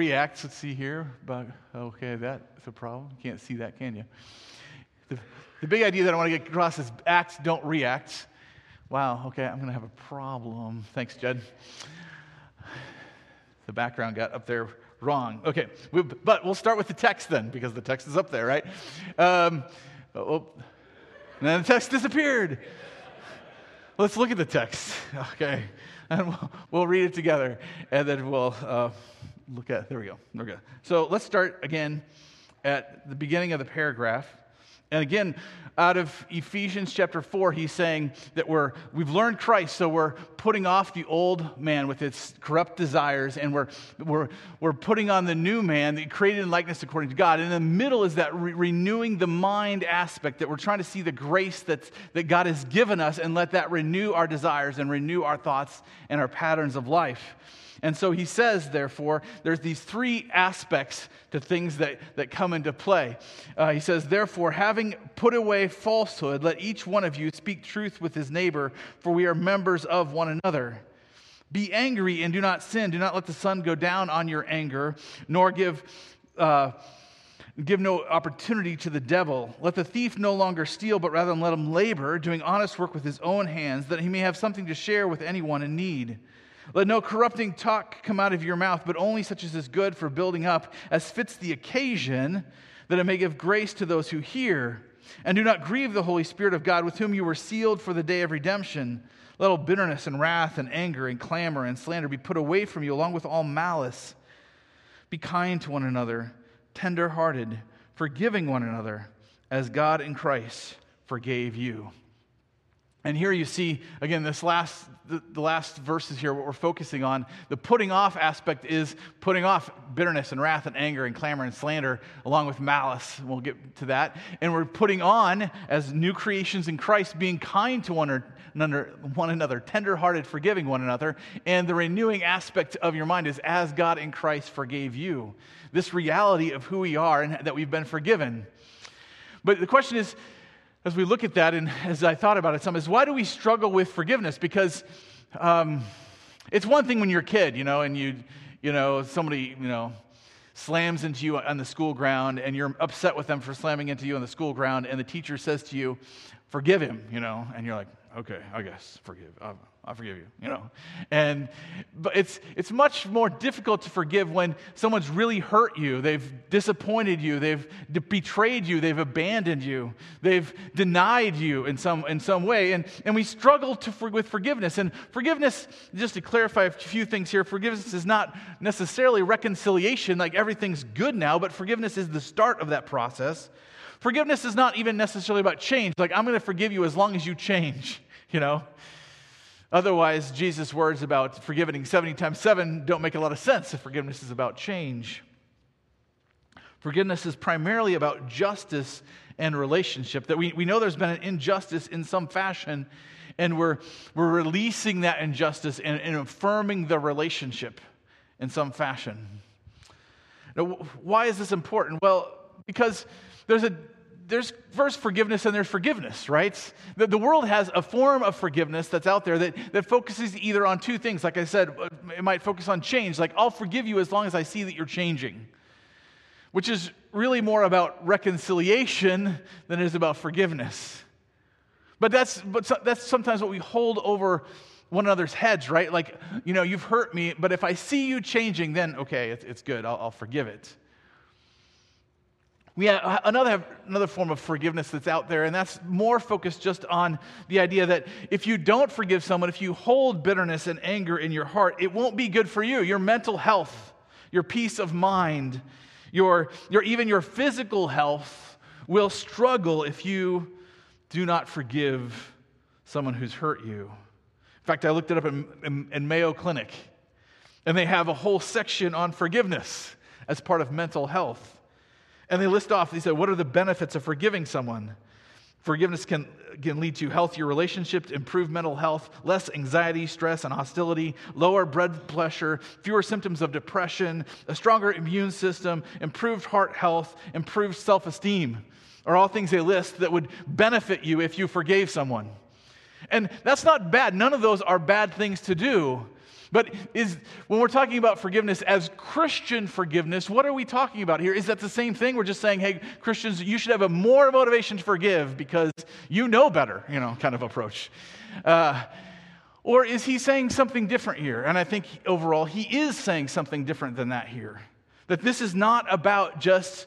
reacts. Let's see here. But okay, that's a problem. You can't see that, can you? The, the big idea that I want to get across is acts don't react. Wow, okay, I'm going to have a problem. Thanks, Jed. The background got up there wrong. Okay, we, but we'll start with the text then, because the text is up there, right? Um, oh, and then the text disappeared. Let's look at the text, okay? And we'll, we'll read it together, and then we'll uh, look at. There we go. There we go. So let's start again at the beginning of the paragraph. And again, out of Ephesians chapter 4, he's saying that we're, we've learned Christ, so we're putting off the old man with its corrupt desires, and we're, we're, we're putting on the new man, the created in likeness according to God. And in the middle is that re- renewing the mind aspect, that we're trying to see the grace that's, that God has given us and let that renew our desires and renew our thoughts and our patterns of life. And so he says, therefore, there's these three aspects to things that, that come into play. Uh, he says, therefore, having put away falsehood, let each one of you speak truth with his neighbor, for we are members of one another. Be angry and do not sin. Do not let the sun go down on your anger, nor give. Uh, Give no opportunity to the devil. Let the thief no longer steal, but rather let him labor, doing honest work with his own hands, that he may have something to share with anyone in need. Let no corrupting talk come out of your mouth, but only such as is good for building up, as fits the occasion, that it may give grace to those who hear. And do not grieve the Holy Spirit of God, with whom you were sealed for the day of redemption. Let all bitterness and wrath and anger and clamor and slander be put away from you, along with all malice. Be kind to one another, tender hearted, forgiving one another, as God in Christ forgave you. And here you see, again, this last, the, the, last verses here, what we're focusing on, the putting off aspect is putting off bitterness and wrath and anger and clamor and slander, along with malice. We'll get to that. And we're putting on, as new creations in Christ, being kind to one another, one another tenderhearted, forgiving one another. And the renewing aspect of your mind is as God in Christ forgave you. This reality of who we are and that we've been forgiven. But the question is, as we look at that and as I thought about it some is why do we struggle with forgiveness? Because um, it's one thing when you're a kid, you know, and you, you know, somebody, you know, slams into you on the school ground and you're upset with them for slamming into you on the school ground and the teacher says to you, forgive him, you know, and you're like, okay, I guess forgive. I'll, I'll, forgive you, you know. And but it's it's much more difficult to forgive when someone's really hurt you, they've disappointed you, they've betrayed you, they've abandoned you, they've denied you in some in some way, and and we struggle to for, with forgiveness. And forgiveness, just to clarify a few things here, forgiveness is not necessarily reconciliation, like everything's good now, but forgiveness is the start of that process. Forgiveness is not even necessarily about change. Like, I'm going to forgive you as long as you change, you know? Otherwise, Jesus' words about forgiving 70 times 7 don't make a lot of sense if forgiveness is about change. Forgiveness is primarily about justice and relationship. That we, we know there's been an injustice in some fashion, and we're, we're releasing that injustice and, and affirming the relationship in some fashion. Now, why is this important? Well, because there's a there's first forgiveness and there's forgiveness, right? The, the world has a form of forgiveness that's out there that, that focuses either on two things. Like I said, uh, it might focus on change. Like, I'll forgive you as long as I see that you're changing, which is really more about reconciliation than it is about forgiveness. But that's, but that's sometimes what we hold over one another's heads, right? Like, you know, you've hurt me, but if I see you changing, then okay, it's, it's good, I'll, I'll forgive it. We have another, another form of forgiveness that's out there, and that's more focused just on the idea that if you don't forgive someone, if you hold bitterness and anger in your heart, it won't be good for you. Your mental health, your peace of mind, your, your, even your physical health will struggle if you do not forgive someone who's hurt you. In fact, I looked it up in, in, in Mayo Clinic, and they have a whole section on forgiveness as part of mental health. And they list off, they said, what are the benefits of forgiving someone? Forgiveness can, can lead to healthier relationships, improved mental health, less anxiety, stress, and hostility, lower blood pressure, fewer symptoms of depression, a stronger immune system, improved heart health, improved self esteem are all things they list that would benefit you if you forgave someone. And that's not bad. None of those are bad things to do. But is when we're talking about forgiveness as Christian forgiveness, what are we talking about here? Is that the same thing? We're just saying, hey, Christians, you should have a more motivation to forgive because you know better, you know, kind of approach. Uh, or is he saying something different here? And I think overall he is saying something different than that here. That this is not about just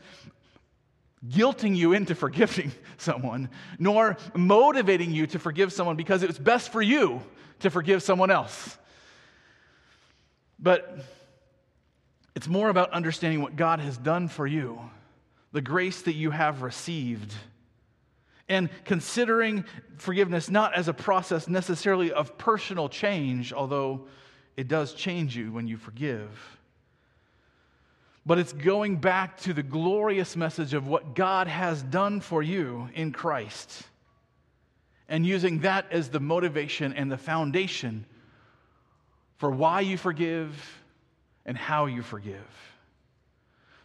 guilting you into forgiving someone, nor motivating you to forgive someone because it's best for you to forgive someone else. But it's more about understanding what God has done for you, the grace that you have received, and considering forgiveness not as a process necessarily of personal change, although it does change you when you forgive. But it's going back to the glorious message of what God has done for you in Christ and using that as the motivation and the foundation for why you forgive and how you forgive.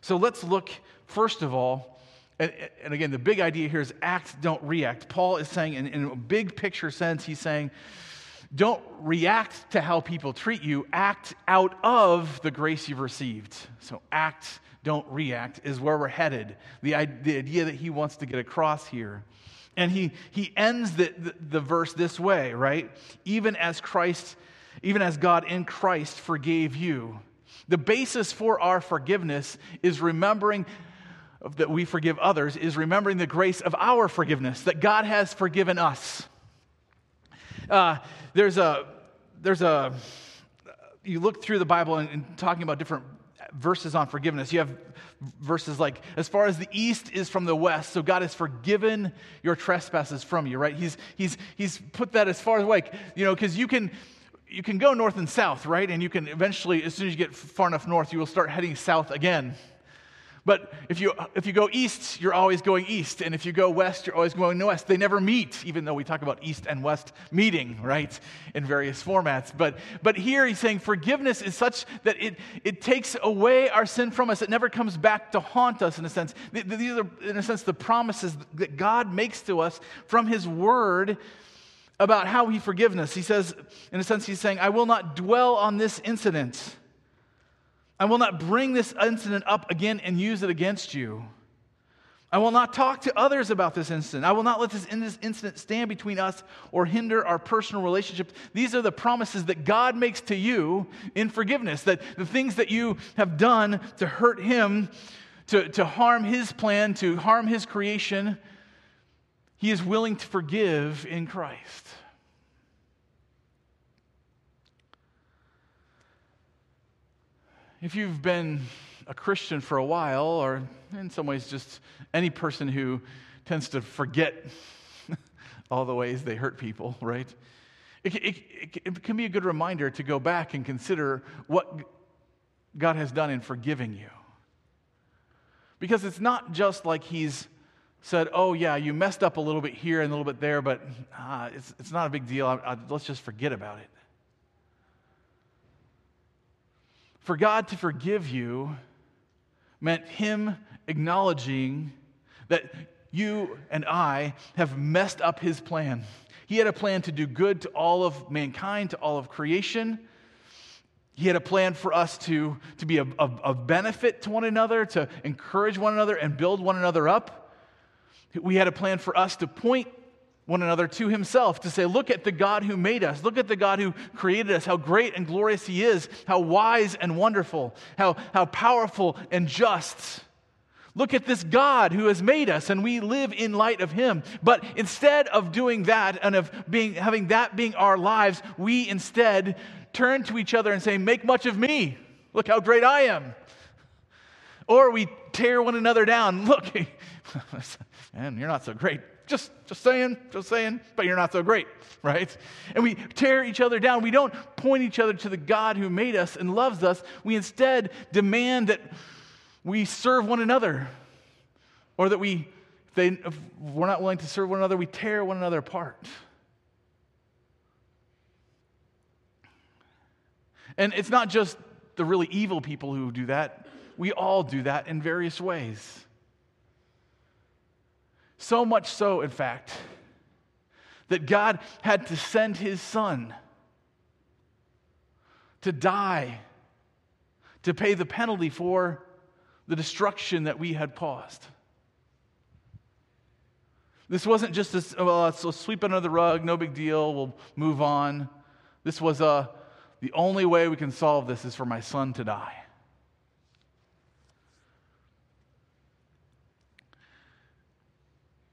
So let's look, first of all, and, again, the big idea here is act, don't react. Paul is saying, in, in a big picture sense, he's saying, don't react to how people treat you, act out of the grace you've received. So, act, don't react, is where we're headed. The, the idea that he wants to get across here. And he, he ends the, the, the verse this way, right? Even as Christ even as God in Christ forgave you. The basis for our forgiveness is remembering that we forgive others, is remembering the grace of our forgiveness, that God has forgiven us. Uh, there's a, there's a, you look through the Bible and, and talking about different verses on forgiveness. You have verses like, as far as the east is from the west, so God has forgiven your trespasses from you, right? He's, he's, he's put that as far away, you know, because you can, you can go north and south, right? And you can eventually, as soon as you get far enough north, you will start heading south again. But if you, if you go east, you're always going east. And if you go west, you're always going west. They never meet, even though we talk about east and west meeting, right, in various formats. But, but here he's saying forgiveness is such that it, it takes away our sin from us. It never comes back to haunt us, in a sense. These are, in a sense, the promises that God makes to us from his word about how he forgives us. He says, in a sense, he's saying, I will not dwell on this incident. I will not bring this incident up again and use it against you. I will not talk to others about this incident. I will not let this incident stand between us or hinder our personal relationship. These are the promises that God makes to you in forgiveness. That the things that you have done to hurt Him, to, to harm His plan, to harm His creation, he is willing to forgive in Christ. If you've been a Christian for a while, or in some ways just any person who tends to forget all the ways they hurt people, right? It, it, it, can be a good reminder to go back and consider what God has done in forgiving you. Because it's not just like He's said, Oh, yeah, you messed up a little bit here and a little bit there, but ah, it's, it's not a big deal. I, I, let's just forget about it. For God to forgive you meant Him acknowledging that you and I have messed up His plan. He had a plan to do good to all of mankind, to all of creation. He had a plan for us to, to be of benefit to one another, to encourage one another and build one another up. We had a plan for us to point one another to himself, to say, Look at the God who made us. Look at the God who created us, how great and glorious he is, how wise and wonderful, how, how powerful and just. Look at this God who has made us, and we live in light of him. But instead of doing that and of being, having that being our lives, we instead turn to each other and say, Make much of me. Look how great I am. Or we tear one another down. Look, and you're not so great. Just, just saying, just saying, but you're not so great, right? And we tear each other down. We don't point each other to the God who made us and loves us. We instead demand that we serve one another, or that we, if, they, if we're not willing to serve one another, we tear one another apart. And it's not just the really evil people who do that. We all do that in various ways. So much so, in fact, that God had to send his son to die, to pay the penalty for the destruction that we had caused. This wasn't just a, well, let's sweep under the rug, no big deal, we'll move on. This was a, the only way we can solve this is for my son to die.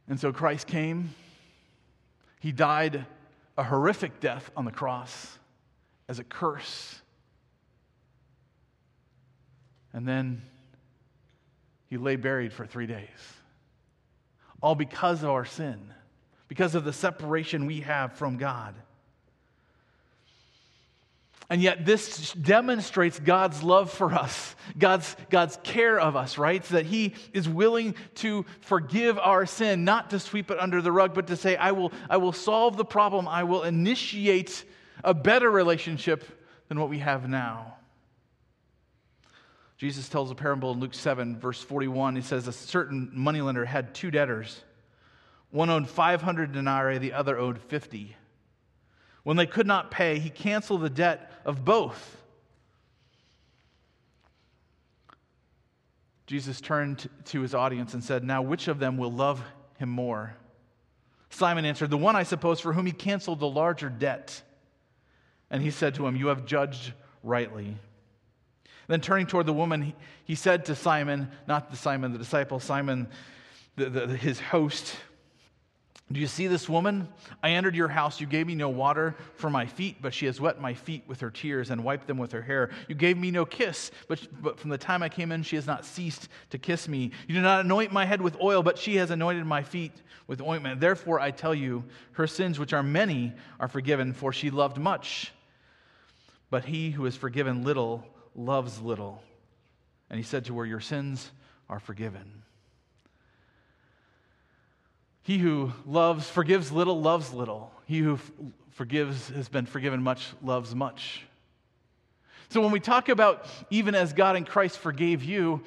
And so Christ came. He died a horrific death on the cross as a curse. And then he lay buried for three days. All because of our sin, because of the separation we have from God. And yet, this demonstrates God's love for us, God's, God's care of us, right? So that He is willing to forgive our sin, not to sweep it under the rug, but to say, I will, I will solve the problem. I will initiate a better relationship than what we have now. Jesus tells a parable in Luke 7, verse 41. He says, A certain moneylender had two debtors. One owed 500 denarii, the other owed 50. When they could not pay, he canceled the debt of both. Jesus turned to his audience and said, Now, which of them will love him more? Simon answered, The one, I suppose, for whom he canceled the larger debt. And he said to him, You have judged rightly. Then turning toward the woman, he said to Simon, not the Simon the disciple, Simon, the, the, his host, do you see this woman? I entered your house. You gave me no water for my feet, but she has wet my feet with her tears and wiped them with her hair. You gave me no kiss, but, but from the time I came in, she has not ceased to kiss me. You did not anoint my head with oil, but she has anointed my feet with ointment. Therefore, I tell you, her sins, which are many, are forgiven, for she loved much. But he who is forgiven little loves little. And he said to her, Your sins are forgiven. He who loves, forgives little, loves little. He who f- forgives has been forgiven much, loves much. So, when we talk about even as God in Christ forgave you,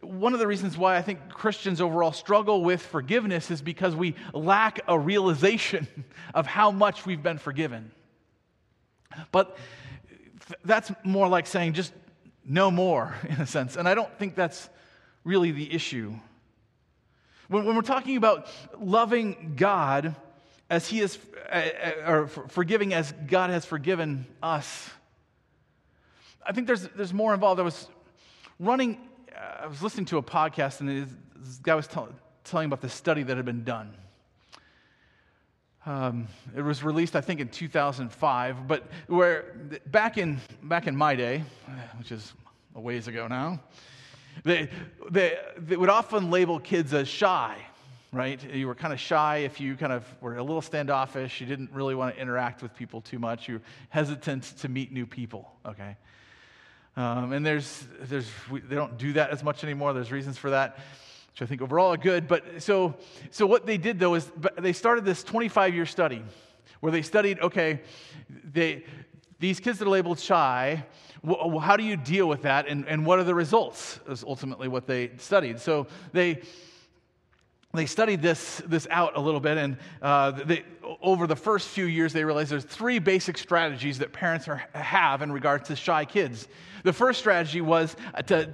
one of the reasons why I think Christians overall struggle with forgiveness is because we lack a realization of how much we've been forgiven. But that's more like saying just no more, in a sense. And I don't think that's really the issue. When, when we're talking about loving God as He is, uh, uh, or forgiving as God has forgiven us, I think there's, there's more involved. I was running, I was listening to a podcast, and this guy was tell, telling about the study that had been done. Um, it was released, I think, in 2005, but where back in, back in my day, which is a ways ago now, they, they, they would often label kids as shy, right? You were kind of shy if you kind of were a little standoffish. You didn't really want to interact with people too much. You're hesitant to meet new people, okay? Um, and there's, there's, they don't do that as much anymore. There's reasons for that, which I think overall are good. But so, so what they did though is they started this 25 year study where they studied, okay, they, these kids that are labeled shy, how do you deal with that and, and what are the results is ultimately what they studied. So they they studied this, this out a little bit and uh, they, over the first few years they realized there's three basic strategies that parents are, have in regards to shy kids. The first strategy was to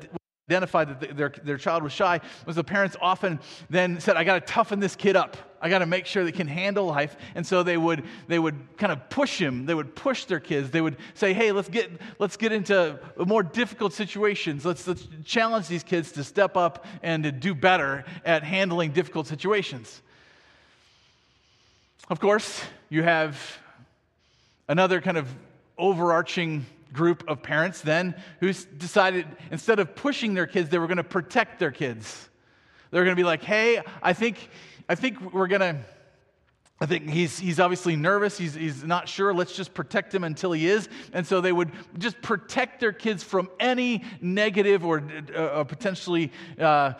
identified that their, their child was shy was the parents often then said i got to toughen this kid up. I got to make sure they can handle life. And so they would they would kind of push him. They would push their kids. They would say hey let's get let's get into more difficult situations. Let's, let's challenge these kids to step up and to do better at handling difficult situations. Of course you have another kind of overarching group of parents then who decided instead of pushing their kids, they were going to protect their kids. They were going to be like, hey, I think, I think we're going to. I think he's, he's obviously nervous. He's, he's not sure. Let's just protect him until he is. And so they would just protect their kids from any negative or uh, potentially uh,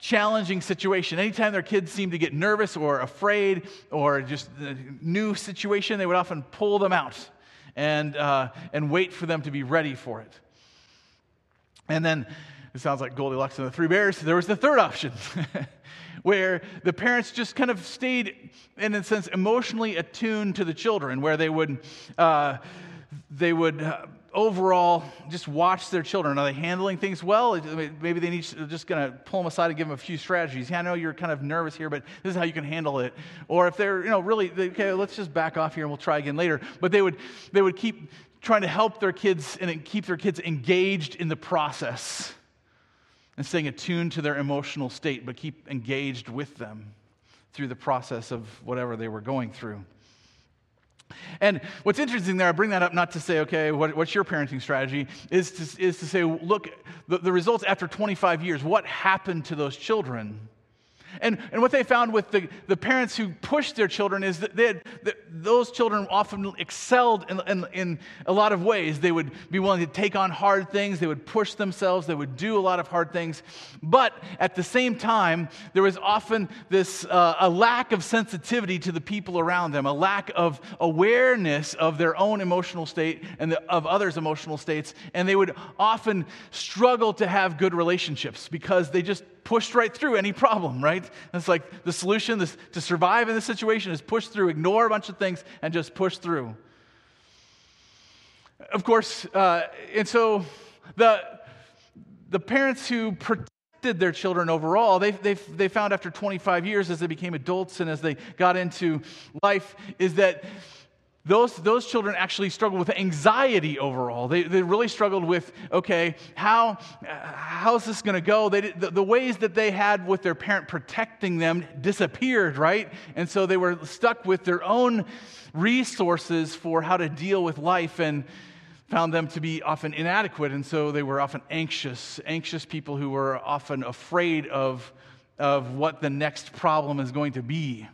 challenging situation. Anytime their kids seemed to get nervous or afraid or just a new situation, they would often pull them out and, uh, and wait for them to be ready for it. And then it sounds like Goldilocks and the Three Bears. There was the third option, where the parents just kind of stayed, in a sense, emotionally attuned to the children, where they would, uh, they would uh, overall just watch their children. Are they handling things well? Maybe they need just going to pull them aside and give them a few strategies. Yeah, I know you're kind of nervous here, but this is how you can handle it. Or if they're, you know, really, okay, let's just back off here and we'll try again later. But they would, they would keep trying to help their kids and keep their kids engaged in the process and staying attuned to their emotional state, but keep engaged with them through the process of whatever they were going through. And what's interesting there, I bring that up not to say, okay, what, what's your parenting strategy, is to, is to say, look, the, the results after 25 years, what happened to those children? And, and what they found with the, the parents who pushed their children is that, had, that those children often excelled in, in, in, a lot of ways. They would be willing to take on hard things, they would push themselves, they would do a lot of hard things. But at the same time, there was often this uh, a lack of sensitivity to the people around them, a lack of awareness of their own emotional state and the, of others' emotional states. And they would often struggle to have good relationships because they just pushed right through any problem, right? It's like the solution this, to survive in this situation is push through, ignore a bunch of things, and just push through. Of course, uh, and so the, the parents who protected their children overall, they, they, they found after 25 years as they became adults and as they got into life, is that those, those children actually struggled with anxiety overall. They, they really struggled with, okay, how, how's this going to go? They, the, the ways that they had with their parent protecting them disappeared, right? And so they were stuck with their own resources for how to deal with life and found them to be often inadequate. And so they were often anxious, anxious people who were often afraid of, of what the next problem is going to be.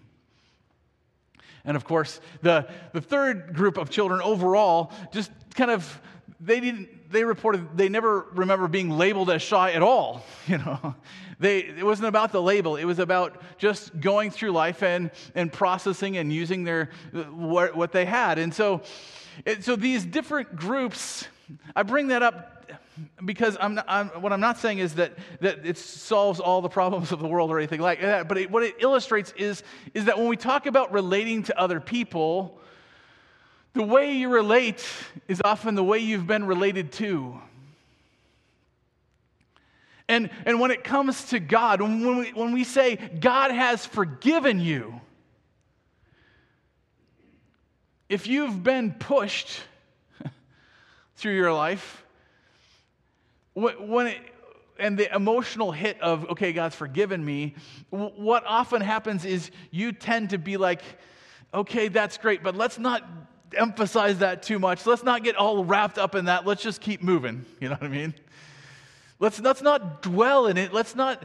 And of course, the, the third group of children overall just kind of, they didn't, they reported they never remember being labeled as shy at all. You know, they, it wasn't about the label. It was about just going through life and, and processing and using their, what, what they had. And so, so these different groups, I bring that up because I'm, not, I'm, what I'm not saying is that, that it solves all the problems of the world or anything like that, but it, what it illustrates is, is that when we talk about relating to other people, the way you relate is often the way you've been related to. And, and when it comes to God, when we, when we say God has forgiven you, if you've been pushed through your life, when it, and the emotional hit of, okay, God's forgiven me, what often happens is you tend to be like, okay, that's great, but let's not emphasize that too much. Let's not get all wrapped up in that. Let's just keep moving. You know what I mean? Let's, let's not dwell in it. Let's not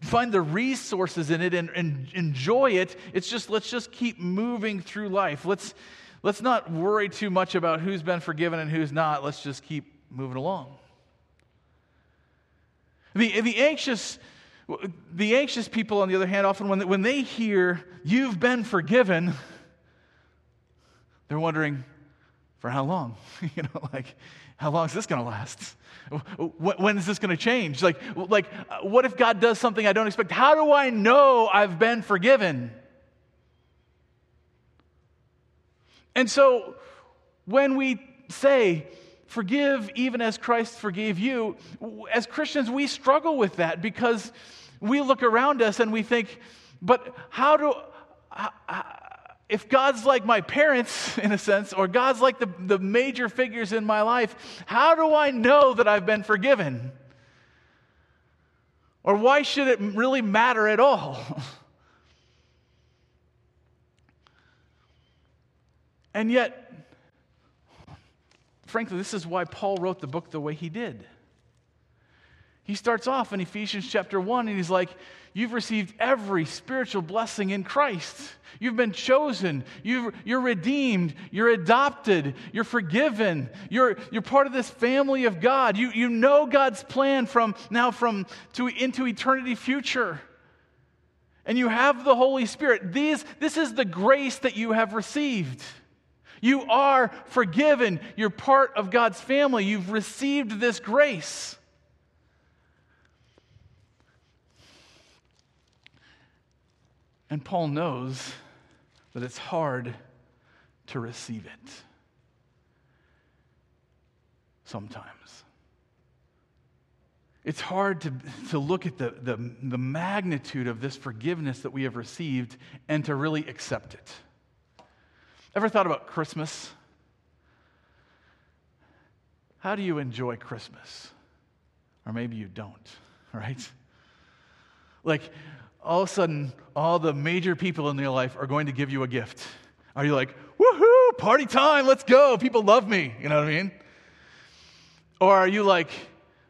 find the resources in it and, and enjoy it. It's just, let's just keep moving through life. Let's, let's not worry too much about who's been forgiven and who's not. Let's just keep moving along. The, the, anxious, the anxious people, on the other hand, often when they, when they hear you've been forgiven, they're wondering, for how long? you know, like, how long is this going to last? When is this going to change? Like, like, uh, what if God does something I don't expect? How do I know I've been forgiven? And so, when we say, forgive even as Christ forgave you. As Christians, we struggle with that because we look around us and we think, but how do, if God's like my parents, in a sense, or God's like the, the major figures in my life, how do I know that I've been forgiven? Or why should it really matter at all? and yet, frankly, this is why Paul wrote the book the way he did. He starts off in Ephesians chapter 1 and he's like, You've received every spiritual blessing in Christ. You've been chosen. you are redeemed. You're adopted. You're forgiven. You're, you're part of this family of God. You, you know God's plan from now from to into eternity future. And you have the Holy Spirit. These, this is the grace that you have received. You are forgiven. You're part of God's family. You've received this grace. And Paul knows that it's hard to receive it. sometimes. It's hard to, to look at the, the, the magnitude of this forgiveness that we have received and to really accept it. Ever thought about Christmas? How do you enjoy Christmas? Or maybe you don't, right? Like, all of a sudden, all the major people in your life are going to give you a gift. Are you like, woohoo, party time, let's go, people love me? You know what I mean? Or are you like,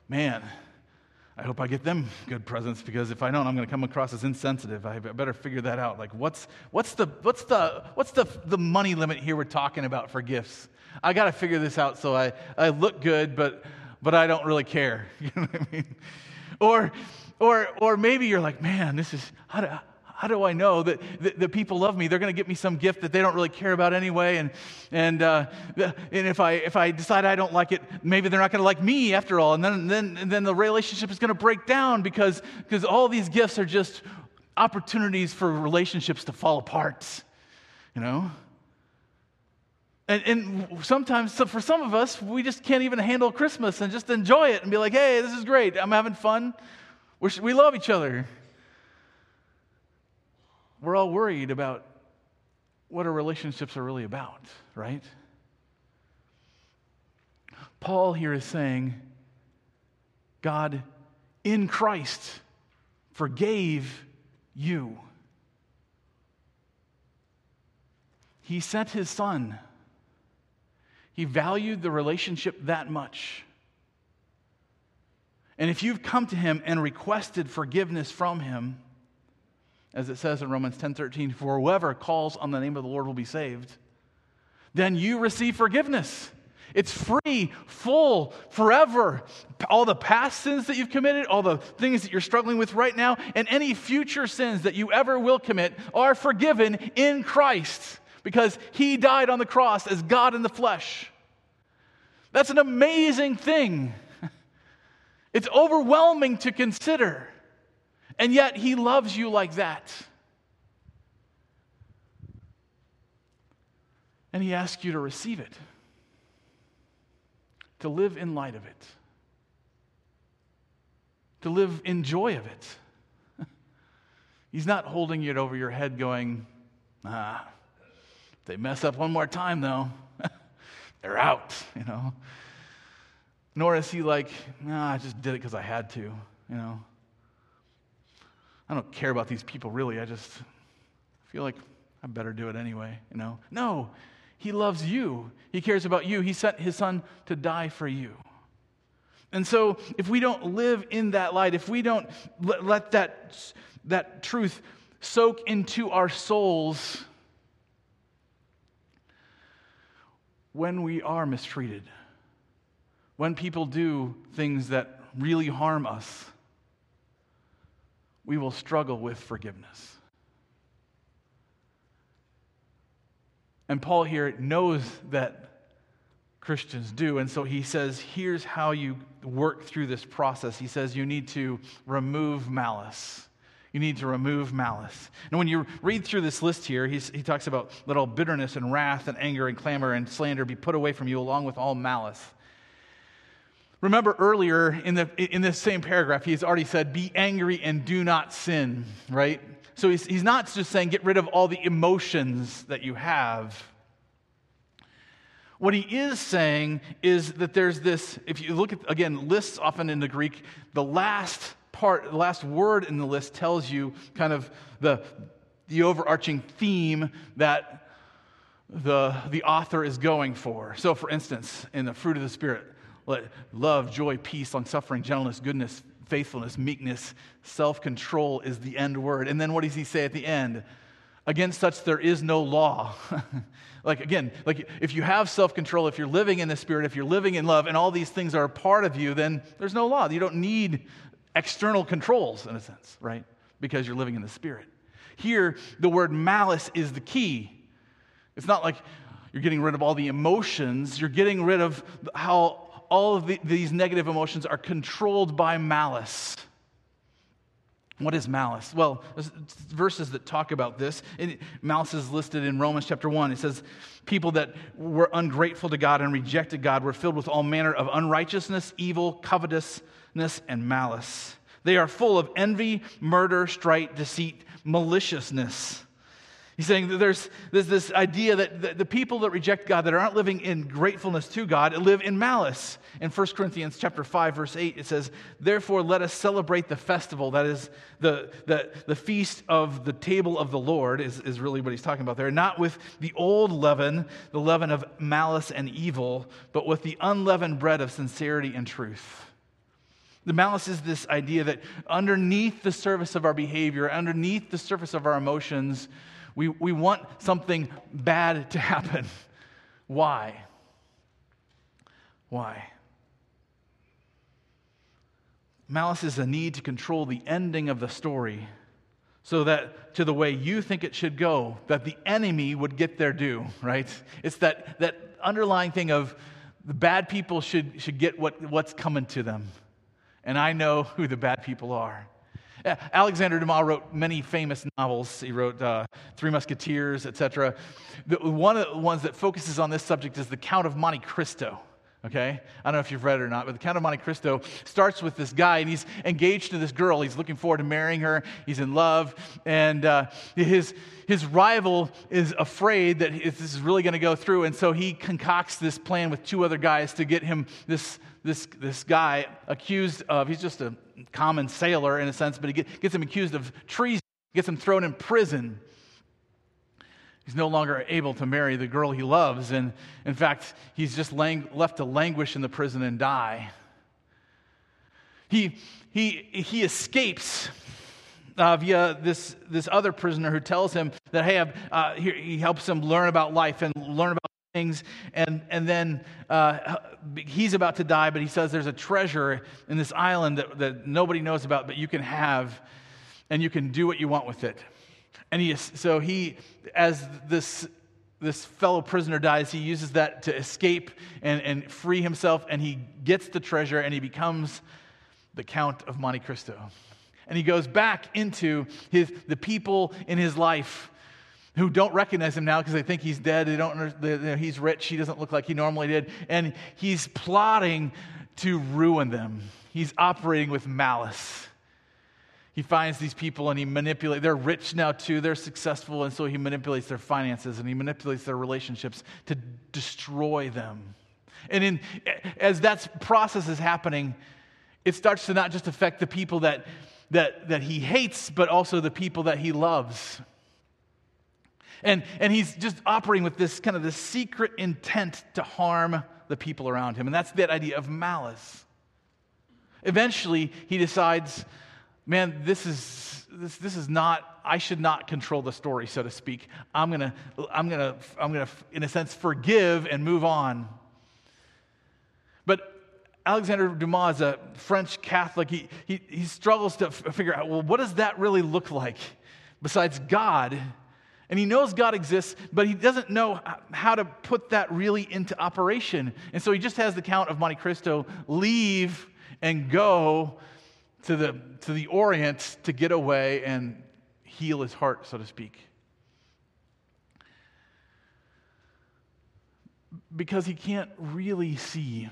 man, I hope I get them good presents because if I don't, I'm going to come across as insensitive. I better figure that out. Like, what's, what's, the, what's, the, what's the, the money limit here we're talking about for gifts? I got to figure this out so I, I look good, but, but I don't really care. You know what I mean? Or, or, or maybe you're like, man, this is, how do, how do I know that, that people love me? They're going to get me some gift that they don't really care about anyway. And, and, uh, and if, I, if I decide I don't like it, maybe they're not going to like me after all. And then, then, and then the relationship is going to break down because, because all these gifts are just opportunities for relationships to fall apart, you know? And, and sometimes, so for some of us, we just can't even handle Christmas and just enjoy it and be like, hey, this is great. I'm having fun. We're, we love each other we're all worried about what our relationships are really about, right? Paul here is saying, God in Christ forgave you. He sent his son. He valued the relationship that much. And if you've come to him and requested forgiveness from him, as it says in Romans 10:13, for whoever calls on the name of the Lord will be saved, then you receive forgiveness. It's free, full, forever. All the past sins that you've committed, all the things that you're struggling with right now, and any future sins that you ever will commit are forgiven in Christ because He died on the cross as God in the flesh. That's an amazing thing. It's overwhelming to consider. And yet, He loves you like that. And He asks you to receive it, to live in light of it, to live in joy of it. He's not holding it over your head going, ah, if they mess up one more time, though, they're out, you know. Nor is he like, nah, I just did it because I had to, you know. I don't care about these people really. I just feel like I better do it anyway, you know? No, he loves you. He cares about you. He sent his son to die for you. And so, if we don't live in that light, if we don't let that, that truth soak into our souls, when we are mistreated, when people do things that really harm us, we will struggle with forgiveness. And Paul here knows that Christians do. And so he says, here's how you work through this process. He says, you need to remove malice. You need to remove malice. And when you read through this list here, he talks about let all bitterness and wrath and anger and clamor and slander be put away from you, along with all malice. Remember earlier in, the, in this same paragraph, he's already said, Be angry and do not sin, right? So he's, he's not just saying get rid of all the emotions that you have. What he is saying is that there's this, if you look at, again, lists often in the Greek, the last part, the last word in the list tells you kind of the, the overarching theme that the, the author is going for. So, for instance, in the fruit of the Spirit, let love, joy, peace, long suffering, gentleness, goodness, faithfulness, meekness, self control is the end word. And then what does he say at the end? Against such there is no law. like again, like if you have self control, if you're living in the Spirit, if you're living in love, and all these things are a part of you, then there's no law. You don't need external controls in a sense, right? Because you're living in the Spirit. Here, the word malice is the key. It's not like you're getting rid of all the emotions, you're getting rid of how all of the, these negative emotions are controlled by malice. What is malice? Well, verses that talk about this. malice is listed in Romans chapter 1. It says, People that were ungrateful to God and rejected God were filled with all manner of unrighteousness, evil, covetousness, and malice. They are full of envy, murder, strife, deceit, maliciousness. He's saying that there's, there's this idea that the, people that reject God, that aren't living in gratefulness to God, live in malice. In 1 Corinthians chapter 5, verse 8, it says, Therefore let us celebrate the festival, that is the, the, the feast of the table of the Lord, is, is really what he's talking about there, not with the old leaven, the leaven of malice and evil, but with the unleavened bread of sincerity and truth. The malice is this idea that underneath the surface of our behavior, underneath the surface of our emotions, we, we want something bad to happen. Why? Why? Malice is a need to control the ending of the story so that to the way you think it should go, that the enemy would get their due, right? It's that, that underlying thing of the bad people should, should get what, what's coming to them. And I know who the bad people are. Alexander Dumas wrote many famous novels. He wrote uh, Three Musketeers, etc. One of the ones that focuses on this subject is The Count of Monte Cristo. Okay? I don't know if you've read it or not, but The Count of Monte Cristo starts with this guy, and he's engaged to this girl. He's looking forward to marrying her. He's in love, and uh, his, his rival is afraid that this is really going to go through, and so he concocts this plan with two other guys to get him this, this, this guy accused of, he's just a common sailor in a sense, but he gets him accused of treason, gets him thrown in prison. He's no longer able to marry the girl he loves, and in fact, he's just lang- left to languish in the prison and die. He, he, he escapes uh, via this, this other prisoner who tells him that, hey, uh, he, he helps him learn about life and learn about things and and then uh, he's about to die but he says there's a treasure in this island that, that nobody knows about but you can have and you can do what you want with it. And he so he as this this fellow prisoner dies he uses that to escape and, and free himself and he gets the treasure and he becomes the count of monte cristo. And he goes back into his, the people in his life who don't recognize him now because they think he's dead. They don't. They, he's rich. He doesn't look like he normally did, and he's plotting to ruin them. He's operating with malice. He finds these people and he manipulates. They're rich now too. They're successful, and so he manipulates their finances and he manipulates their relationships to destroy them. And in, as that process is happening, it starts to not just affect the people that, that, that he hates, but also the people that he loves. And, and he's just operating with this kind of this secret intent to harm the people around him. And that's that idea of malice. Eventually, he decides, man, this is, this, this is not, I should not control the story, so to speak. I'm going to, I'm going to, I'm going to, in a sense, forgive and move on. But Alexander Dumas is a French Catholic. He, he, he struggles to f- figure out, well, what does that really look like besides God and he knows God exists, but he doesn't know how to put that really into operation. And so he just has the Count of Monte Cristo leave and go to the, to the Orient to get away and heal his heart, so to speak. Because he can't really see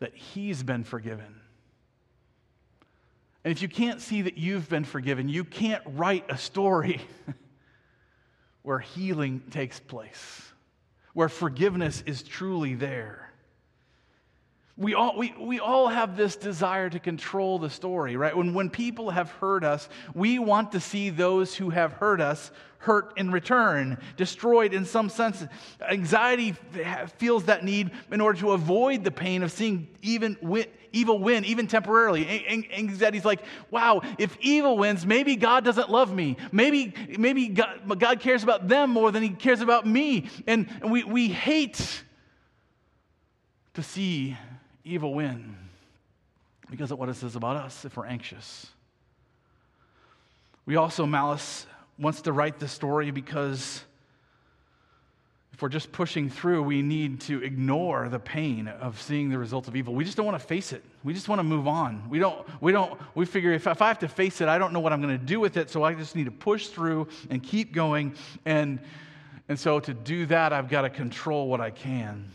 that he's been forgiven. And if you can't see that you've been forgiven, you can't write a story where healing takes place, where forgiveness is truly there. We all, we, we all have this desire to control the story, right? When, when people have hurt us, we want to see those who have hurt us hurt in return, destroyed in some sense. Anxiety feels that need in order to avoid the pain of seeing even win, evil win, even temporarily. Anxiety's like, wow, if evil wins, maybe God doesn't love me. Maybe, maybe God, God cares about them more than he cares about me. And we, we hate to see evil win because of what it says about us if we're anxious. We also, malice wants to write the story because if we're just pushing through, we need to ignore the pain of seeing the results of evil. We just don't want to face it. We just want to move on. We don't, we don't, we figure if, if I have to face it, I don't know what I'm going to do with it, so I just need to push through and keep going. And, and so to do that, I've got to control what I can.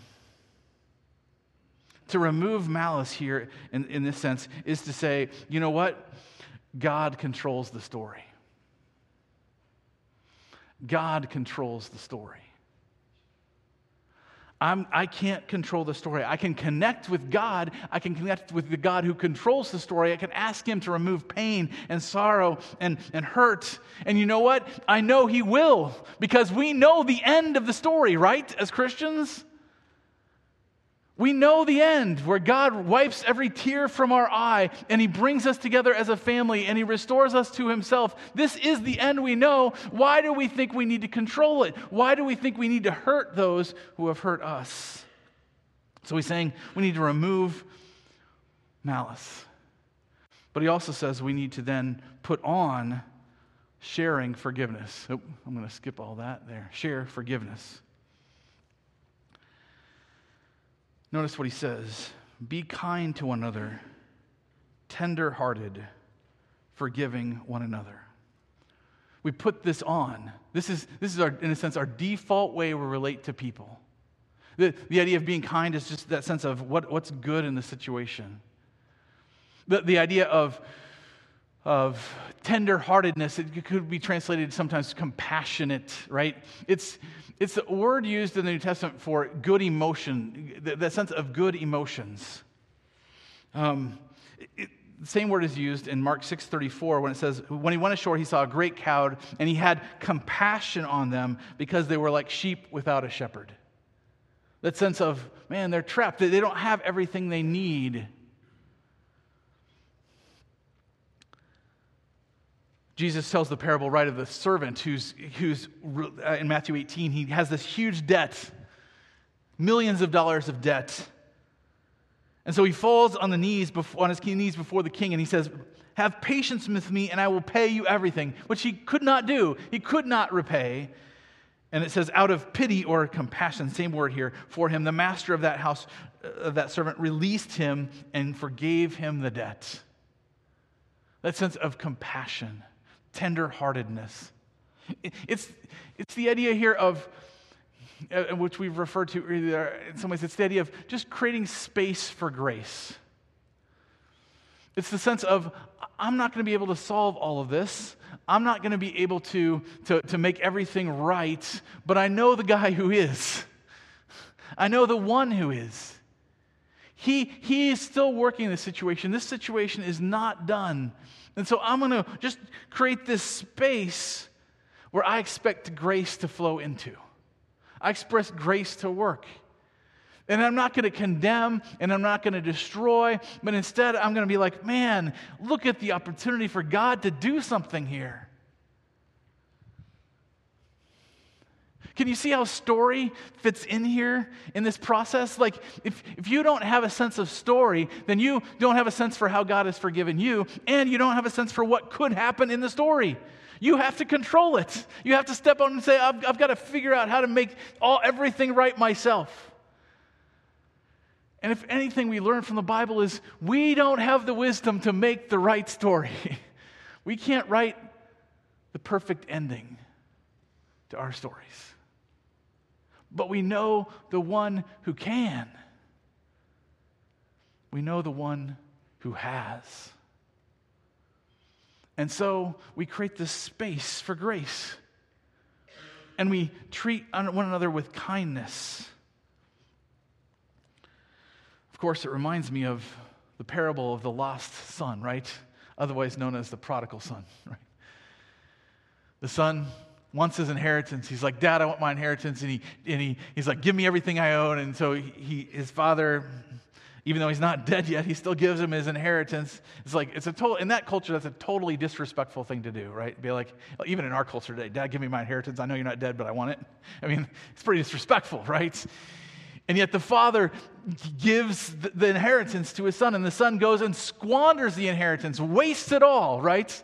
To remove malice here in, in this sense is to say, you know what? God controls the story. God controls the story. I'm, I can't control the story. I can connect with God. I can connect with the God who controls the story. I can ask Him to remove pain and sorrow and, and hurt. And you know what? I know He will because we know the end of the story, right, as Christians? We know the end where God wipes every tear from our eye and He brings us together as a family and He restores us to Himself. This is the end we know. Why do we think we need to control it? Why do we think we need to hurt those who have hurt us? So He's saying we need to remove malice. But He also says we need to then put on sharing forgiveness. Oh, I'm going to skip all that there. Share forgiveness. Notice what he says Be kind to one another, tender hearted, forgiving one another. We put this on. This is, this is our, in a sense, our default way we relate to people. The, the idea of being kind is just that sense of what, what's good in the situation. The, the idea of of tenderheartedness. It could be translated sometimes compassionate, right? It's, it's a word used in the New Testament for good emotion, the, the sense of good emotions. Um, it, the same word is used in Mark 6:34 when it says when he went ashore he saw a great crowd and he had compassion on them because they were like sheep without a shepherd. That sense of man they're trapped they don't have everything they need. Jesus tells the parable right of the servant who's, who's uh, in Matthew 18, he has this huge debt, millions of dollars of debt. And so he falls on the knees before, on his knees before the king and he says, "Have patience with me and I will pay you everything," which he could not do. He could not repay. And it says, out of pity or compassion, same word here, for him, the master of that house, uh, of that servant, released him and forgave him the debt. That sense of compassion tenderheartedness. It's, it's the idea here of, uh, which we've referred to in some ways, it's the idea of just creating space for grace. It's the sense of, I'm not going to be able to solve all of this. I'm not going to be able to, to, to make everything right, but I know the guy who is. I know the one who is. He, he is still working the situation. This situation is not done. And so I'm going to just create this space where I expect grace to flow into. I express grace to work. And I'm not going to condemn and I'm not going to destroy, but instead I'm going to be like, man, look at the opportunity for God to do something here. Can you see how story fits in here in this process? Like, if, if you don't have a sense of story, then you don't have a sense for how God has forgiven you, and you don't have a sense for what could happen in the story. You have to control it. You have to step out and say, I've, I've got to figure out how to make all, everything right myself. And if anything we learn from the Bible is we don't have the wisdom to make the right story. we can't write the perfect ending to our stories but we know the one who can. We know the one who has. And so we create this space for grace. And we treat one another with kindness. Of course, it reminds me of the parable of the lost son, right? Otherwise known as the prodigal son, right? The son wants his inheritance. He's like, Dad, I want my inheritance. And, he, and he, he's like, Give me everything I own. And so he, his father, even though he's not dead yet, he still gives him his inheritance. It's like, it's a total, in that culture, that's a totally disrespectful thing to do, right? Be like, even in our culture today, Dad, give me my inheritance. I know you're not dead, but I want it. I mean, it's pretty disrespectful, right? And yet the father gives the inheritance to his son, and the son goes and squanders the inheritance, wastes it all, right?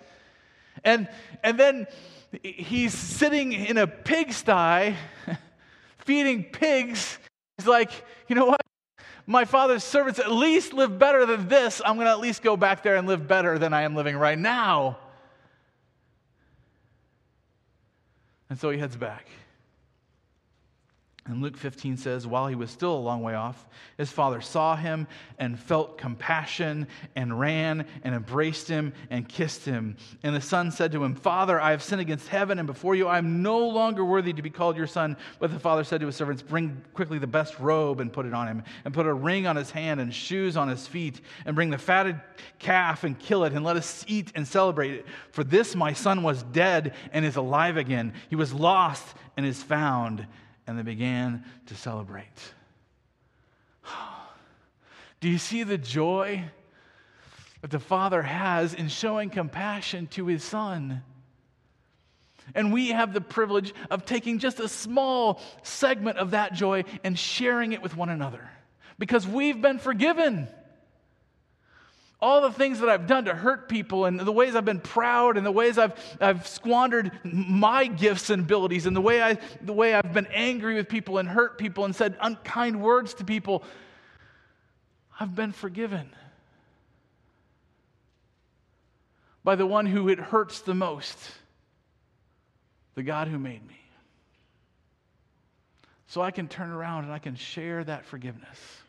And, and then he's sitting in a pigsty feeding pigs. He's like, you know what? My father's servants at least live better than this. I'm going to at least go back there and live better than I am living right now. And so he heads back. And Luke 15 says, while he was still a long way off, his father saw him and felt compassion and ran and embraced him and kissed him. And the son said to him, Father, I have sinned against heaven and before you. I am no longer worthy to be called your son. But the father said to his servants, Bring quickly the best robe and put it on him, and put a ring on his hand and shoes on his feet, and bring the fatted calf and kill it, and let us eat and celebrate it. For this my son was dead and is alive again. He was lost and is found and they began to celebrate. Do you see the joy that the Father has in showing compassion to his Son? And we have the privilege of taking just a small segment of that joy and sharing it with one another because we've been forgiven all the things that I've done to hurt people and the ways I've been proud and the ways I've, I've squandered my gifts and abilities and the way, I, the way I've been angry with people and hurt people and said unkind words to people, I've been forgiven by the one who it hurts the most, the God who made me. So I can turn around and I can share that forgiveness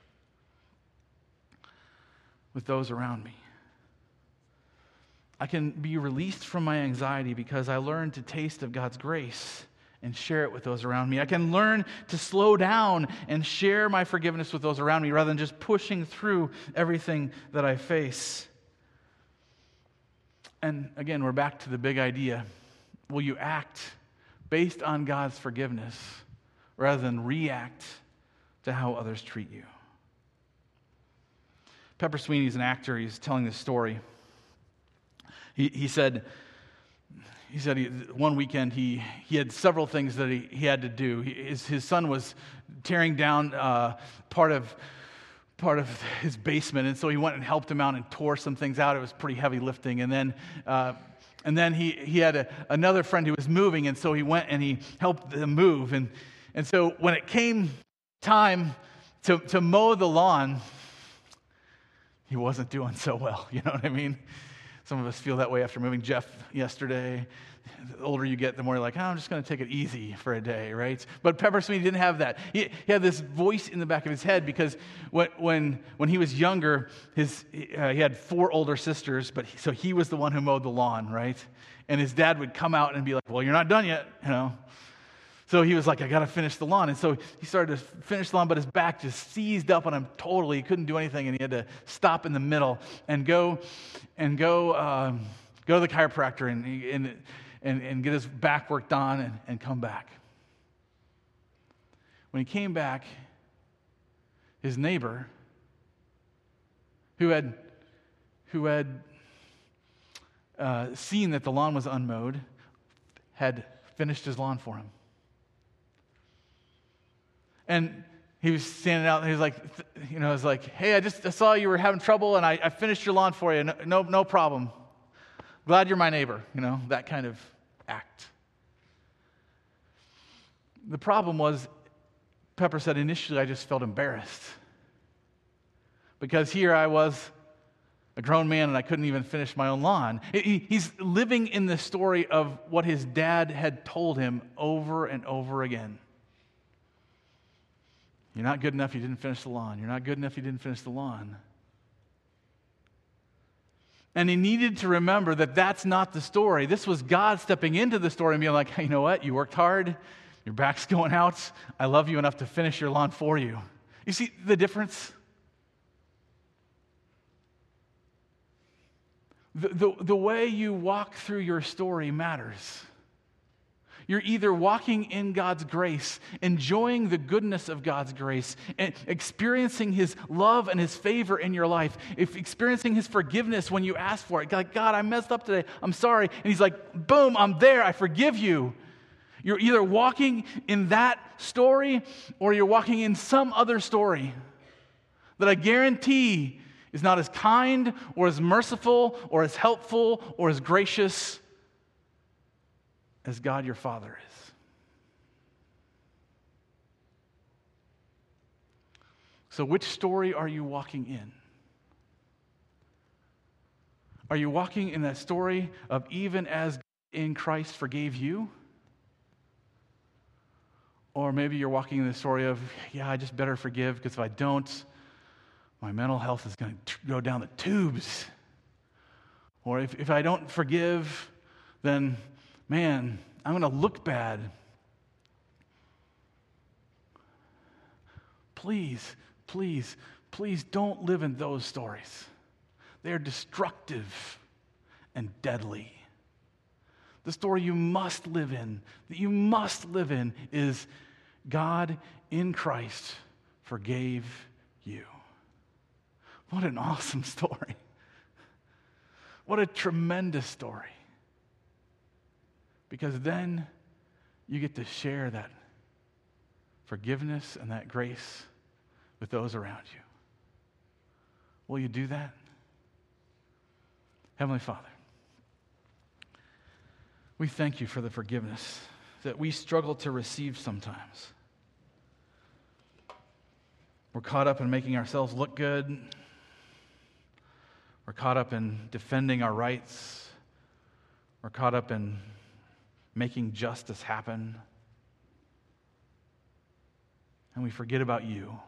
with those around me. I can be released from my anxiety because I learned to taste of God's grace and share it with those around me. I can learn to slow down and share my forgiveness with those around me rather than just pushing through everything that I face. And again, we're back to the big idea. Will you act based on God's forgiveness rather than react to how others treat you? Pepper Sweeney's an actor. He's telling this story. He, he said, he said he, one weekend he, he had several things that he, he had to do. He, his, his son was tearing down uh, part, of, part of his basement, and so he went and helped him out and tore some things out. It was pretty heavy lifting. And then, uh, and then he, he had a, another friend who was moving, and so he went and he helped them move. And, and so when it came time to, to mow the lawn, he wasn't doing so well. You know what I mean? Some of us feel that way after moving Jeff yesterday. The older you get, the more you're like, oh, I'm just going to take it easy for a day, right? But Pepper Sweeney didn't have that. He, he, had this voice in the back of his head because when, when, when he was younger, his, uh, he had four older sisters, but he, so he was the one who mowed the lawn, right? And his dad would come out and be like, well, you're not done yet, you know? So he was like, I got to finish the lawn. And so he started to finish the lawn, but his back just seized up on him totally. He couldn't do anything, and he had to stop in the middle and go and go, um, go to the chiropractor and, and, and, and get his back worked on and, and come back. When he came back, his neighbor, who had, who had uh, seen that the lawn was unmowed, had finished his lawn for him. And he was standing out and he was like, you know, was like, hey, I just I saw you were having trouble and I, I finished your lawn for you. No, no, no problem. Glad you're my neighbor, you know, that kind of act. The problem was, Pepper said, initially I just felt embarrassed. Because here I was, a grown man, and I couldn't even finish my own lawn. He's living in the story of what his dad had told him over and over again. You're not good enough, you didn't finish the lawn. You're not good enough, you didn't finish the lawn. And he needed to remember that that's not the story. This was God stepping into the story and being like, hey, you know what? You worked hard. Your back's going out. I love you enough to finish your lawn for you. You see the difference? The, the, the way you walk through your story matters. You're either walking in God's grace, enjoying the goodness of God's grace, and experiencing His love and His favor in your life, if experiencing His forgiveness when you ask for it. Like, God, I messed up today. I'm sorry. And He's like, boom, I'm there. I forgive you. You're either walking in that story or you're walking in some other story that I guarantee is not as kind or as merciful or as helpful or as gracious as God your Father is. So, which story are you walking in? Are you walking in that story of even as in Christ forgave you? Or maybe you're walking in the story of, yeah, I just better forgive because if I don't, my mental health is going to go down the tubes. Or if, if I don't forgive, then, man, I'm going to look bad. Please, please, please don't live in those stories. They are destructive and deadly. The story you must live in, that you must live in, is God in Christ forgave you. What an awesome story. What a tremendous story. Because then you get to share that forgiveness and that grace with those around you. Will you do that? Heavenly Father, we thank you for the forgiveness that we struggle to receive sometimes. We're caught up in making ourselves look good. We're caught up in defending our rights. We're caught up in making justice happen. And we forget about you.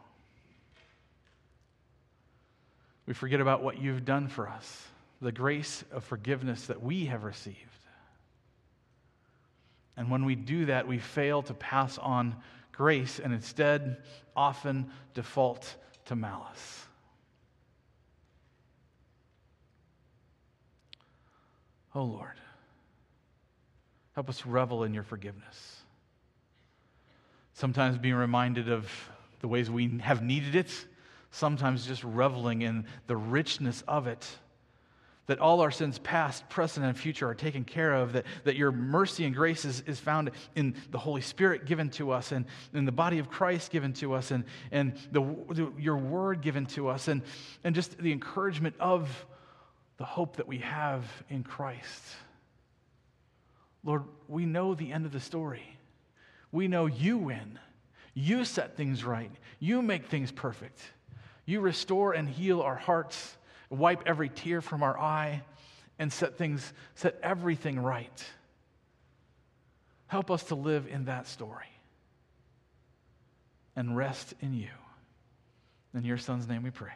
We forget about what you've done for us, the grace of forgiveness that we have received. And when we do that, we fail to pass on grace and instead often default to malice. Oh Lord, help us revel in your forgiveness. Sometimes being reminded of the ways we have needed it, sometimes just reveling in the richness of it that all our sins, past, present, and future, are taken care of, that, that your mercy and grace is, is found in the Holy Spirit given to us, and in the body of Christ given to us, and, and the, the, your word given to us, and, and just the encouragement of the hope that we have in Christ. Lord, we know the end of the story. We know you win. You set things right. You make things perfect. You restore and heal our hearts wipe every tear from our eye, and set things, set everything right. Help us to live in that story and rest in you. In your son's name we pray.